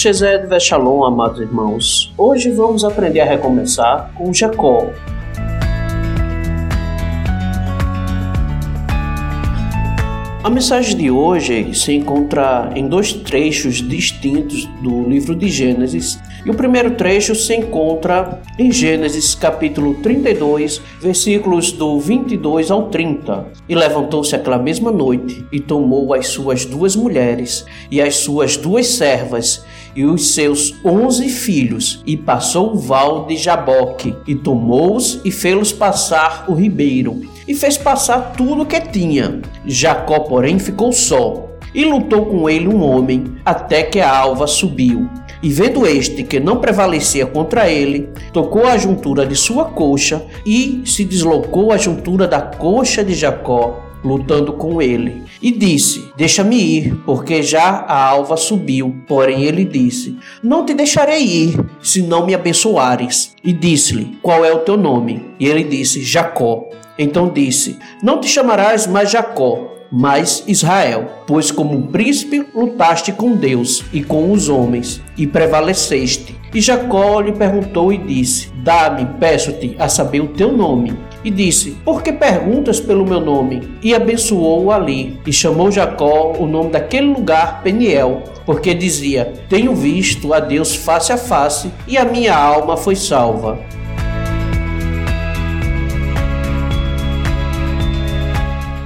Shezed Veshalom, amados irmãos. Hoje vamos aprender a recomeçar com Jacó. A mensagem de hoje se encontra em dois trechos distintos do livro de Gênesis, e o primeiro trecho se encontra em Gênesis capítulo 32, versículos do 22 ao 30. E levantou-se aquela mesma noite e tomou as suas duas mulheres e as suas duas servas e os seus onze filhos e passou o val de Jaboque e tomou-os e fê-los passar o ribeiro e fez passar tudo o que tinha. Jacó, porém, ficou só, e lutou com ele um homem, até que a alva subiu. E vendo este que não prevalecia contra ele, tocou a juntura de sua coxa e se deslocou a juntura da coxa de Jacó, lutando com ele. E disse: Deixa-me ir, porque já a alva subiu. Porém ele disse: Não te deixarei ir, se não me abençoares. E disse-lhe: Qual é o teu nome? E ele disse: Jacó. Então disse: Não te chamarás mais Jacó, mas Israel, pois como príncipe lutaste com Deus e com os homens, e prevaleceste. E Jacó lhe perguntou e disse: Dá-me, peço-te, a saber o teu nome. E disse: Por que perguntas pelo meu nome? E abençoou-o ali, e chamou Jacó o nome daquele lugar Peniel, porque dizia: Tenho visto a Deus face a face, e a minha alma foi salva.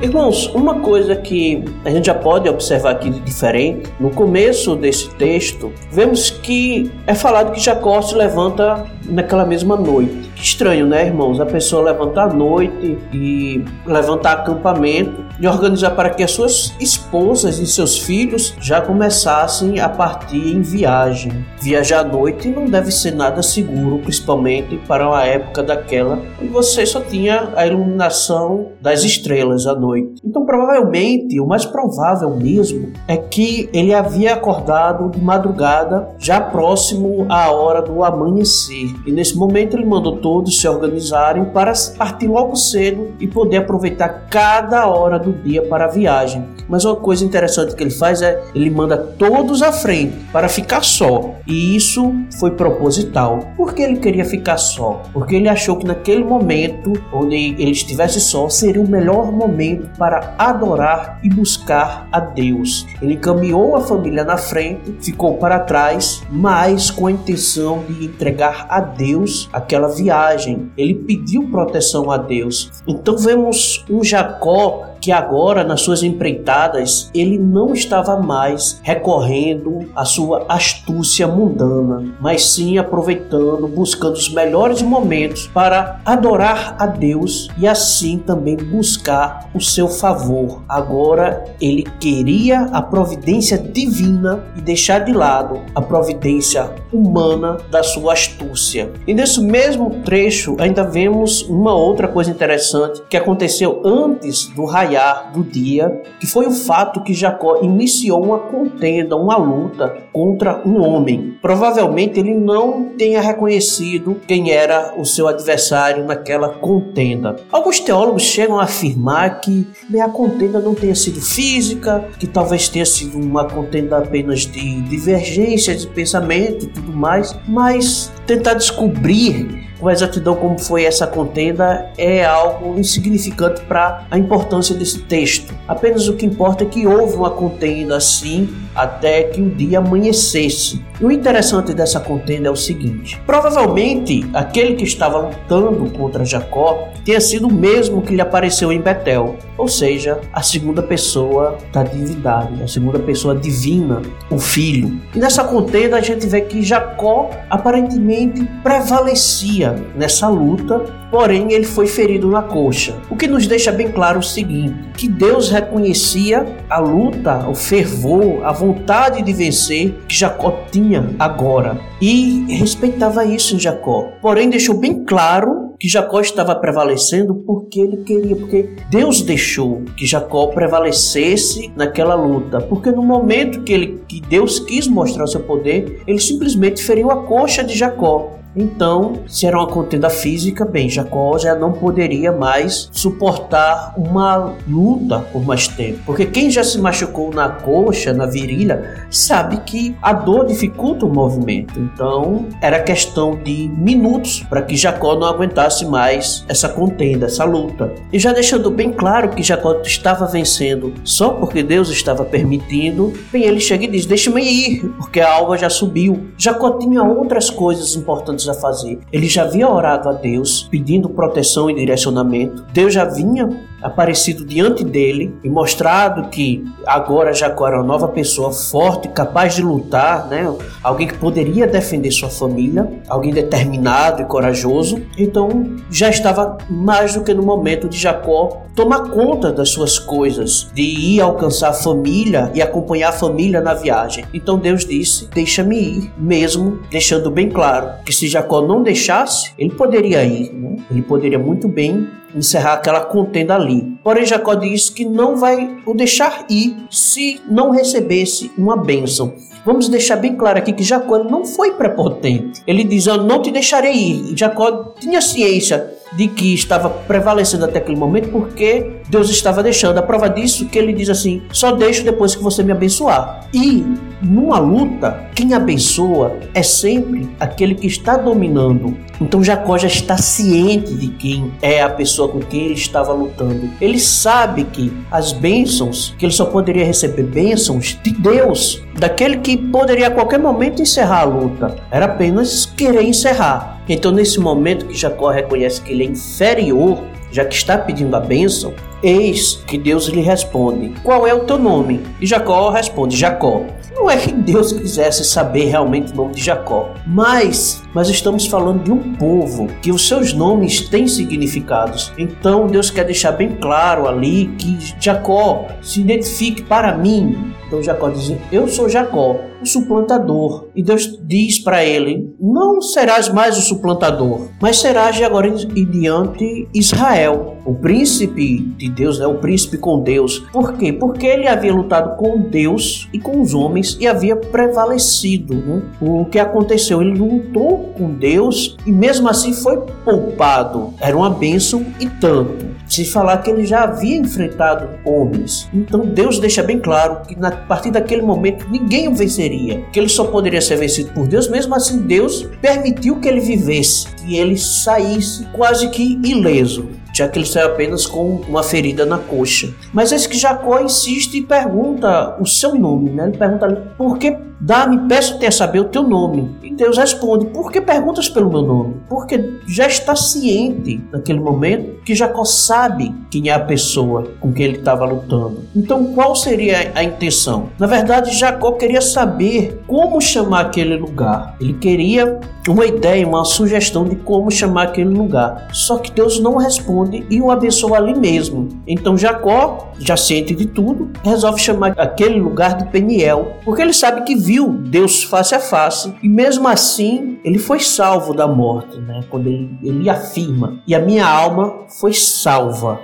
Irmãos, uma coisa que a gente já pode observar aqui de diferente, no começo desse texto, vemos que é falado que Jacó se levanta naquela mesma noite. Que estranho, né, irmãos? A pessoa levantar à noite e levantar acampamento e organizar para que as suas esposas e seus filhos já começassem a partir em viagem. Viajar à noite não deve ser nada seguro, principalmente para uma época daquela onde você só tinha a iluminação das estrelas à noite. Então, provavelmente, o mais provável mesmo é que ele havia acordado de madrugada, já próximo à hora do amanhecer. E nesse momento ele mandou todos se organizarem para partir logo cedo e poder aproveitar cada hora do dia para a viagem. Mas uma coisa interessante que ele faz é ele manda todos à frente para ficar só. E isso foi proposital. Por que ele queria ficar só? Porque ele achou que naquele momento onde ele estivesse só seria o melhor momento para adorar e buscar a Deus. Ele caminhou a família na frente, ficou para trás, mas com a intenção de entregar a Deus aquela viagem. Ele pediu proteção a Deus. Então vemos um Jacó que agora nas suas empreitadas ele não estava mais recorrendo à sua astúcia mundana, mas sim aproveitando, buscando os melhores momentos para adorar a Deus e assim também buscar o seu favor. Agora ele queria a providência divina e deixar de lado a providência humana da sua astúcia. E nesse mesmo trecho ainda vemos uma outra coisa interessante que aconteceu antes do raio do dia, que foi o fato que Jacó iniciou uma contenda, uma luta contra um homem. Provavelmente ele não tenha reconhecido quem era o seu adversário naquela contenda. Alguns teólogos chegam a afirmar que a contenda não tenha sido física, que talvez tenha sido uma contenda apenas de divergência de pensamento e tudo mais, mas tentar descobrir com exatidão como foi essa contenda é algo insignificante para a importância desse texto. Apenas o que importa é que houve uma contenda assim até que o dia amanhecesse. E o interessante dessa contenda é o seguinte: provavelmente aquele que estava lutando contra Jacó tenha sido o mesmo que lhe apareceu em Betel, ou seja, a segunda pessoa da divindade, a segunda pessoa divina, o filho. E nessa contenda a gente vê que Jacó aparentemente prevalecia nessa luta, porém ele foi ferido na coxa. O que nos deixa bem claro o seguinte: que Deus reconhecia a luta, o fervor, a vontade de vencer que Jacó tinha agora e respeitava isso em Jacó. Porém, deixou bem claro que Jacó estava prevalecendo porque ele queria, porque Deus deixou que Jacó prevalecesse naquela luta, porque no momento que ele que Deus quis mostrar seu poder, ele simplesmente feriu a coxa de Jacó. Então, se era uma contenda física, bem, Jacó já não poderia mais suportar uma luta por mais tempo. Porque quem já se machucou na coxa, na virilha, sabe que a dor dificulta o movimento. Então, era questão de minutos para que Jacó não aguentasse mais essa contenda, essa luta. E já deixando bem claro que Jacó estava vencendo só porque Deus estava permitindo, bem, ele chega e diz: Deixa-me ir, porque a alva já subiu. Jacó tinha outras coisas importantes a fazer. Ele já havia orado a Deus, pedindo proteção e direcionamento. Deus já vinha aparecido diante dele e mostrado que agora Jacó era uma nova pessoa forte, capaz de lutar, né? Alguém que poderia defender sua família, alguém determinado e corajoso. Então já estava mais do que no momento de Jacó tomar conta das suas coisas, de ir alcançar a família e acompanhar a família na viagem. Então Deus disse: Deixa-me ir, mesmo deixando bem claro que se Jacó não deixasse, ele poderia ir, né? ele poderia muito bem encerrar aquela contenda ali. Porém, Jacó diz que não vai o deixar ir se não recebesse uma bênção. Vamos deixar bem claro aqui que Jacó não foi prepotente. Ele diz: Eu não te deixarei ir. Jacó tinha ciência de que estava prevalecendo até aquele momento porque Deus estava deixando. A prova disso que ele diz assim: só deixo depois que você me abençoar. E numa luta, quem abençoa é sempre aquele que está dominando. Então Jacó já está ciente de quem é a pessoa com quem ele estava lutando. Ele sabe que as bênçãos, que ele só poderia receber bênçãos de Deus, daquele que poderia a qualquer momento encerrar a luta. Era apenas querer encerrar. Então, nesse momento que Jacó reconhece que ele é inferior, já que está pedindo a bênção, eis que Deus lhe responde: Qual é o teu nome? E Jacó responde: Jacó. Não é que Deus quisesse saber realmente o nome de Jacó, mas nós estamos falando de um povo que os seus nomes têm significados. Então Deus quer deixar bem claro ali que Jacó se identifique para mim. Então Jacó diz: Eu sou Jacó, o suplantador. E Deus diz para ele: Não serás mais o suplantador, mas serás de agora em diante Israel, o príncipe de Deus, né? o príncipe com Deus. Por quê? Porque ele havia lutado com Deus e com os homens e havia prevalecido. Né? O que aconteceu? Ele lutou com Deus e mesmo assim foi poupado. Era uma bênção e tanto. Se falar que ele já havia enfrentado homens. Então Deus deixa bem claro que na partir daquele momento ninguém o venceria, que ele só poderia ser vencido por Deus. Mesmo assim, Deus permitiu que ele vivesse, que ele saísse quase que ileso já que ele saiu apenas com uma ferida na coxa. Mas esse que Jacó insiste e pergunta o seu nome, né? Ele pergunta por que Dá-me, peço-te a saber o teu nome. E Deus responde: Por que perguntas pelo meu nome? Porque já está ciente naquele momento que Jacó sabe quem é a pessoa com quem ele estava lutando. Então, qual seria a intenção? Na verdade, Jacó queria saber como chamar aquele lugar. Ele queria uma ideia, uma sugestão de como chamar aquele lugar. Só que Deus não responde e o abençoa ali mesmo. Então, Jacó, já ciente de tudo, resolve chamar aquele lugar de Peniel, porque ele sabe que viu Deus face a face e mesmo assim ele foi salvo da morte, né? Quando ele, ele afirma: "E a minha alma foi salva".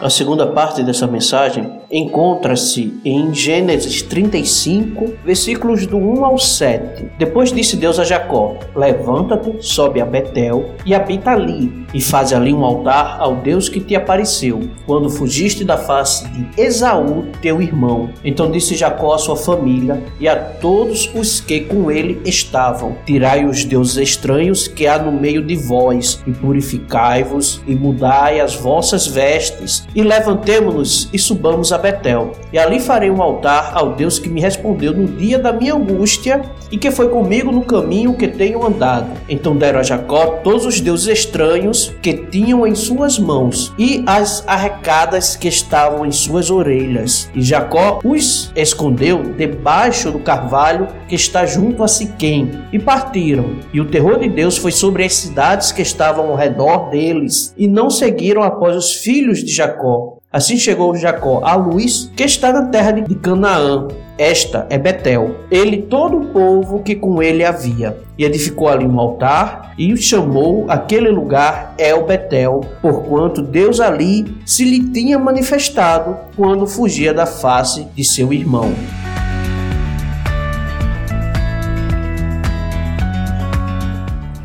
A segunda parte dessa mensagem encontra-se em Gênesis 35, versículos do 1 ao 7. Depois disse Deus a Jacó: Levanta-te, sobe a Betel e habita ali, e faz ali um altar ao Deus que te apareceu, quando fugiste da face de Esaú, teu irmão. Então disse Jacó à sua família e a todos os que com ele estavam: Tirai os deuses estranhos que há no meio de vós, e purificai-vos, e mudai as vossas vestes, e levantemo-nos e subamos a Betel. E ali farei um altar ao Deus que me respondeu no dia da minha angústia e que foi comigo no caminho que tenho andado. Então deram a Jacó todos os deuses estranhos que tinham em suas mãos e as arrecadas que estavam em suas orelhas. E Jacó os escondeu debaixo do carvalho que está junto a Siquém. E partiram. E o terror de Deus foi sobre as cidades que estavam ao redor deles, e não seguiram após os filhos de Jacó. Assim chegou Jacó a Luz, que está na terra de Canaã. Esta é Betel. Ele todo o povo que com ele havia. E edificou ali um altar e chamou aquele lugar El Betel, porquanto Deus ali se lhe tinha manifestado quando fugia da face de seu irmão.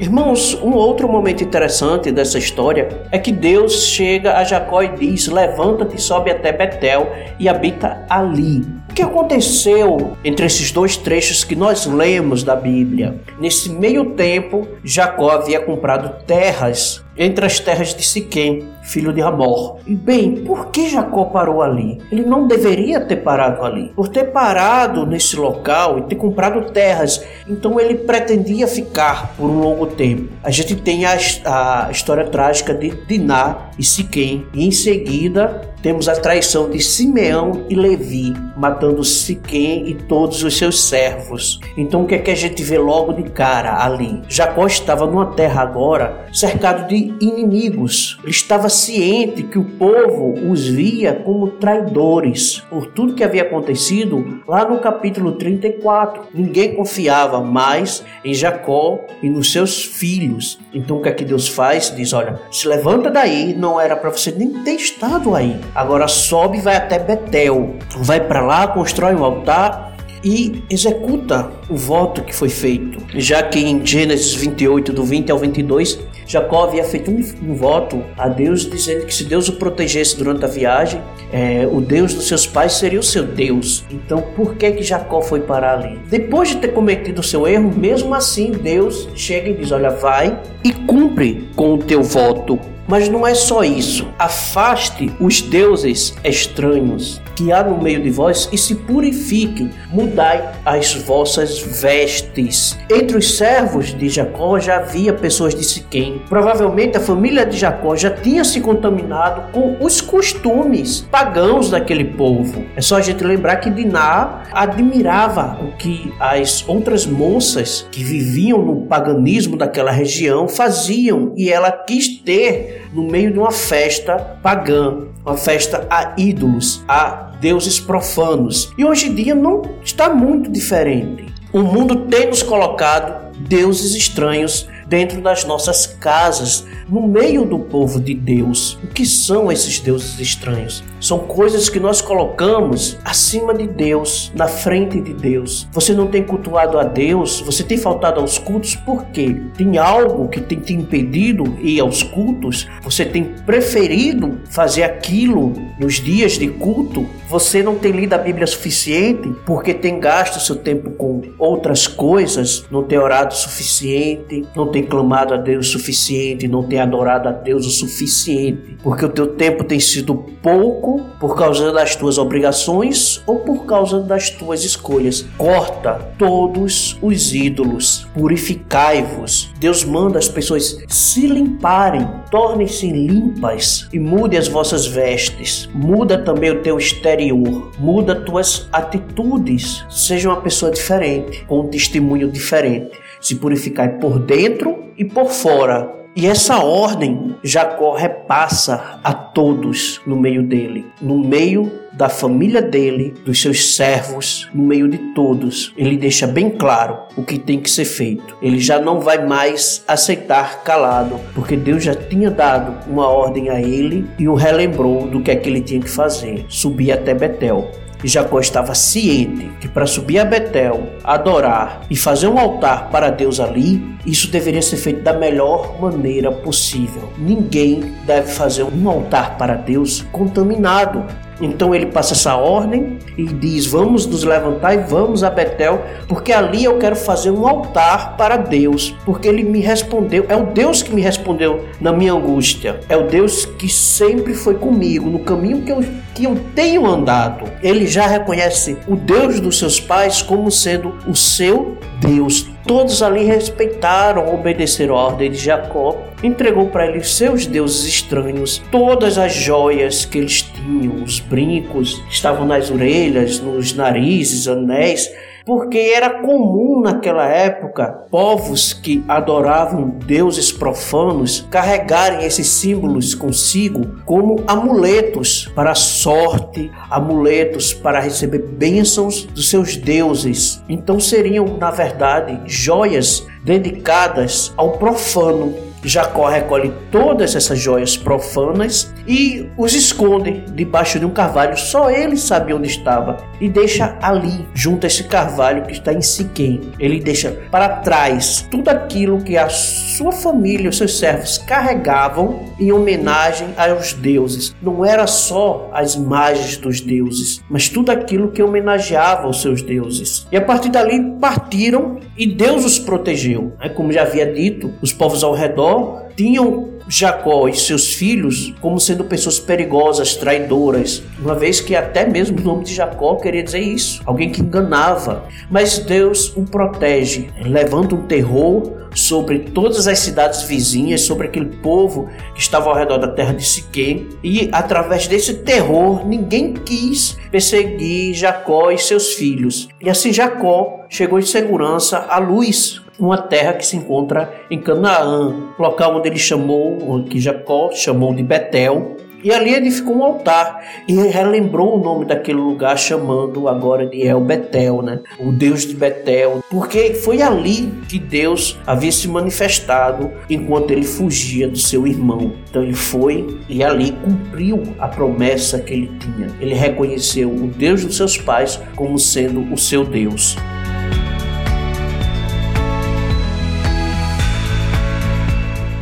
Irmãos, um outro momento interessante dessa história é que Deus chega a Jacó e diz: Levanta-te, sobe até Betel e habita ali. O que aconteceu entre esses dois trechos que nós lemos da Bíblia? Nesse meio tempo, Jacó havia comprado terras entre as terras de Siquém, filho de Hamor. E bem, por que Jacó parou ali? Ele não deveria ter parado ali. Por ter parado nesse local e ter comprado terras, então ele pretendia ficar por um longo tempo. A gente tem a, a história trágica de Diná e Siquém, e em seguida temos a traição de Simeão e Levi, matando Siquém e todos os seus servos. Então o que é que a gente vê logo de cara ali? Jacó estava numa terra agora cercado de inimigos. Ele estava ciente que o povo os via como traidores por tudo que havia acontecido lá no capítulo 34. Ninguém confiava mais em Jacó e nos seus filhos. Então o que é que Deus faz? Diz: Olha, se levanta daí, não era para você nem ter estado aí. Agora sobe e vai até Betel. Vai para lá, constrói um altar e executa o voto que foi feito. Já que em Gênesis 28, do 20 ao 22, Jacó havia feito um, um voto a Deus, dizendo que se Deus o protegesse durante a viagem, é, o Deus dos seus pais seria o seu Deus. Então, por que que Jacó foi parar ali? Depois de ter cometido o seu erro, mesmo assim, Deus chega e diz: Olha, vai e cumpre com o teu voto. Mas não é só isso. Afaste os deuses estranhos que há no meio de vós e se purifiquem. Mudai as vossas vestes. Entre os servos de Jacó já havia pessoas de Siquém. Provavelmente a família de Jacó já tinha se contaminado com os costumes pagãos daquele povo. É só a gente lembrar que Diná admirava o que as outras moças que viviam no paganismo daquela região faziam e ela quis ter no meio de uma festa pagã, uma festa a ídolos, a deuses profanos. E hoje em dia não está muito diferente. O mundo tem nos colocado deuses estranhos dentro das nossas casas, no meio do povo de Deus. O que são esses deuses estranhos? São coisas que nós colocamos acima de Deus, na frente de Deus. Você não tem cultuado a Deus, você tem faltado aos cultos, por quê? Tem algo que tem te impedido ir aos cultos? Você tem preferido fazer aquilo nos dias de culto? Você não tem lido a Bíblia suficiente porque tem gasto seu tempo com outras coisas, não tem orado suficiente, não tem clamado a Deus o suficiente, não tem adorado a Deus o suficiente, porque o teu tempo tem sido pouco por causa das tuas obrigações ou por causa das tuas escolhas. Corta todos os ídolos, purificai-vos. Deus manda as pessoas se limparem, tornem-se limpas e mude as vossas vestes. Muda também o teu exterior, muda tuas atitudes. Seja uma pessoa diferente, com um testemunho diferente. Se purificai por dentro e por fora e essa ordem Jacó repassa a todos no meio dele, no meio da família dele, dos seus servos, no meio de todos. Ele deixa bem claro o que tem que ser feito. Ele já não vai mais aceitar calado, porque Deus já tinha dado uma ordem a ele e o relembrou do que é que ele tinha que fazer: subir até Betel. E Jacó estava ciente que para subir a Betel, adorar e fazer um altar para Deus ali, isso deveria ser feito da melhor maneira possível. Ninguém deve fazer um altar para Deus contaminado. Então ele passa essa ordem e diz: Vamos nos levantar e vamos a Betel, porque ali eu quero fazer um altar para Deus. Porque ele me respondeu, é o Deus que me respondeu na minha angústia, é o Deus que sempre foi comigo no caminho que eu, que eu tenho andado. Ele já reconhece o Deus dos seus pais como sendo o seu Deus. Todos ali respeitaram, obedeceram a ordem de Jacó, entregou para ele seus deuses estranhos, todas as joias que eles tinham, os brincos estavam nas orelhas, nos narizes, anéis, porque era comum naquela época povos que adoravam deuses profanos carregarem esses símbolos consigo como amuletos para a sorte, amuletos para receber bênçãos dos seus deuses. Então seriam, na verdade, joias dedicadas ao profano Jacó recolhe todas essas joias profanas e os esconde debaixo de um carvalho. Só ele sabe onde estava e deixa ali, junto a esse carvalho que está em Siquém. Ele deixa para trás tudo aquilo que a sua família, os seus servos carregavam em homenagem aos deuses. Não era só as imagens dos deuses, mas tudo aquilo que homenageava os seus deuses. E a partir dali partiram e Deus os protegeu. É como já havia dito, os povos ao redor tinham Jacó e seus filhos como sendo pessoas perigosas, traidoras, uma vez que até mesmo o nome de Jacó queria dizer isso, alguém que enganava. Mas Deus o protege, levanta um terror sobre todas as cidades vizinhas, sobre aquele povo que estava ao redor da terra de Siquém, e através desse terror ninguém quis perseguir Jacó e seus filhos. E assim Jacó chegou em segurança à luz uma terra que se encontra em Canaã, local onde ele chamou, que Jacó chamou de Betel, e ali edificou um altar e relembrou o nome daquele lugar, chamando agora de El Betel, né? O Deus de Betel, porque foi ali que Deus havia se manifestado enquanto ele fugia do seu irmão. Então ele foi e ali cumpriu a promessa que ele tinha. Ele reconheceu o Deus dos seus pais como sendo o seu Deus.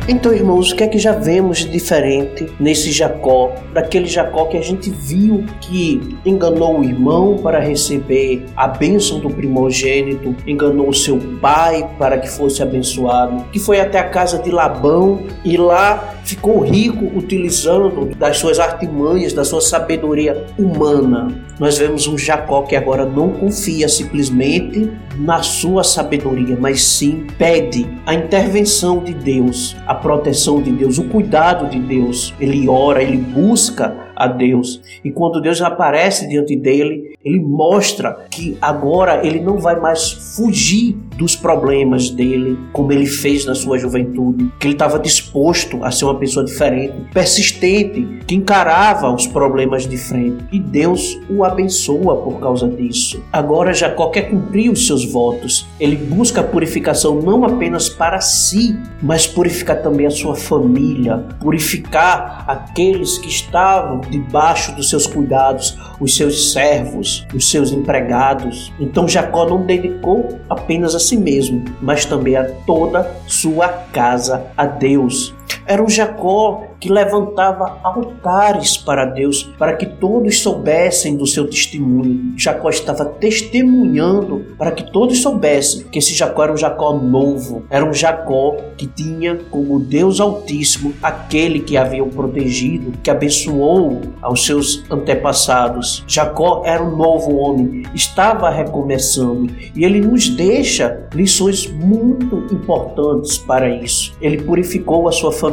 Então, irmãos, o que é que já vemos de diferente nesse Jacó, daquele Jacó que a gente viu que enganou o irmão para receber a bênção do primogênito, enganou seu pai para que fosse abençoado, que foi até a casa de Labão e lá ficou rico utilizando das suas artimanhas, da sua sabedoria humana. Nós vemos um Jacó que agora não confia simplesmente na sua sabedoria, mas sim pede a intervenção de Deus, a proteção de Deus, o cuidado de Deus. Ele ora, ele busca a Deus. E quando Deus aparece diante dele, ele mostra que agora ele não vai mais fugir dos problemas dele, como ele fez na sua juventude, que ele estava disposto a ser uma pessoa diferente, persistente, que encarava os problemas de frente. E Deus o abençoa por causa disso. Agora Jacó quer cumprir os seus votos. Ele busca a purificação não apenas para si, mas purificar também a sua família, purificar aqueles que estavam debaixo dos seus cuidados, os seus servos, os seus empregados. Então Jacó não dedicou apenas a si mesmo, mas também a toda sua casa a Deus. Era um Jacó que levantava altares para Deus, para que todos soubessem do seu testemunho. Jacó estava testemunhando para que todos soubessem que esse Jacó era um Jacó novo, era um Jacó que tinha como Deus Altíssimo aquele que havia o protegido, que abençoou aos seus antepassados. Jacó era um novo homem, estava recomeçando e ele nos deixa lições muito importantes para isso. Ele purificou a sua família.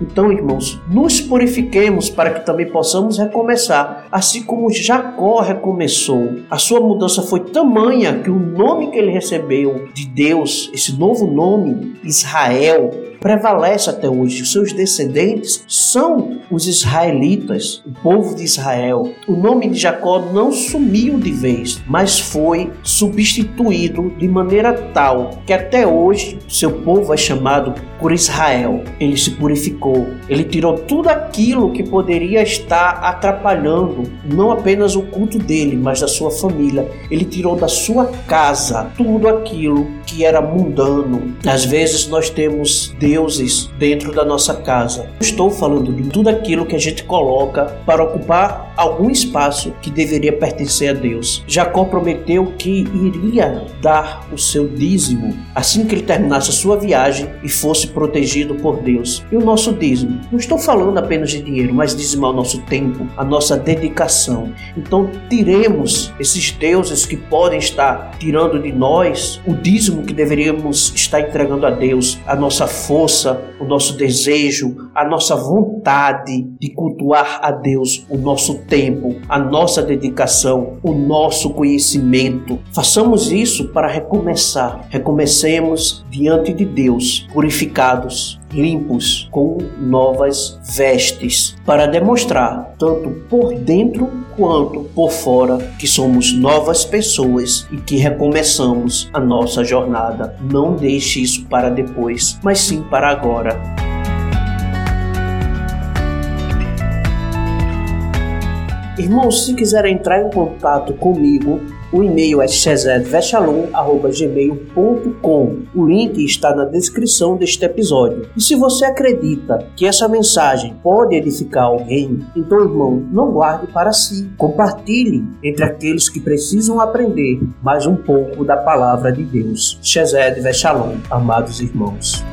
Então, irmãos, nos purifiquemos para que também possamos recomeçar, assim como Jacó recomeçou. A sua mudança foi tamanha que o nome que ele recebeu de Deus, esse novo nome, Israel, prevalece até hoje. Seus descendentes são os israelitas, o povo de Israel. O nome de Jacó não sumiu de vez, mas foi substituído de maneira tal que até hoje seu povo é chamado por Israel. Ele se purificou, ele tirou tudo aquilo que poderia estar atrapalhando não apenas o culto dele, mas da sua família. Ele tirou da sua casa tudo aquilo que era mundano. Às vezes nós temos deuses dentro da nossa casa. Estou falando de tudo aquilo que a gente coloca para ocupar algum espaço que deveria pertencer a Deus. Jacó prometeu que iria dar o seu dízimo assim que ele terminasse a sua viagem e fosse protegido por Deus. E o nosso dízimo, não estou falando apenas de dinheiro, mas dizimar o nosso tempo, a nossa dedicação. Então, tiremos esses deuses que podem estar tirando de nós o dízimo que deveríamos estar entregando a Deus, a nossa força força, o nosso desejo, a nossa vontade de cultuar a Deus, o nosso tempo, a nossa dedicação, o nosso conhecimento. Façamos isso para recomeçar. Recomecemos diante de Deus, purificados, limpos com novas vestes, para demonstrar, tanto por dentro quanto por fora, que somos novas pessoas e que recomeçamos a nossa jornada. Não deixe isso para depois, mas sim para agora. Irmãos, se quiser entrar em contato comigo, o e-mail é chezedvechalom.gmail.com. O link está na descrição deste episódio. E se você acredita que essa mensagem pode edificar alguém, então, irmão, não guarde para si. Compartilhe entre aqueles que precisam aprender mais um pouco da palavra de Deus. Chezed Veshalom, amados irmãos.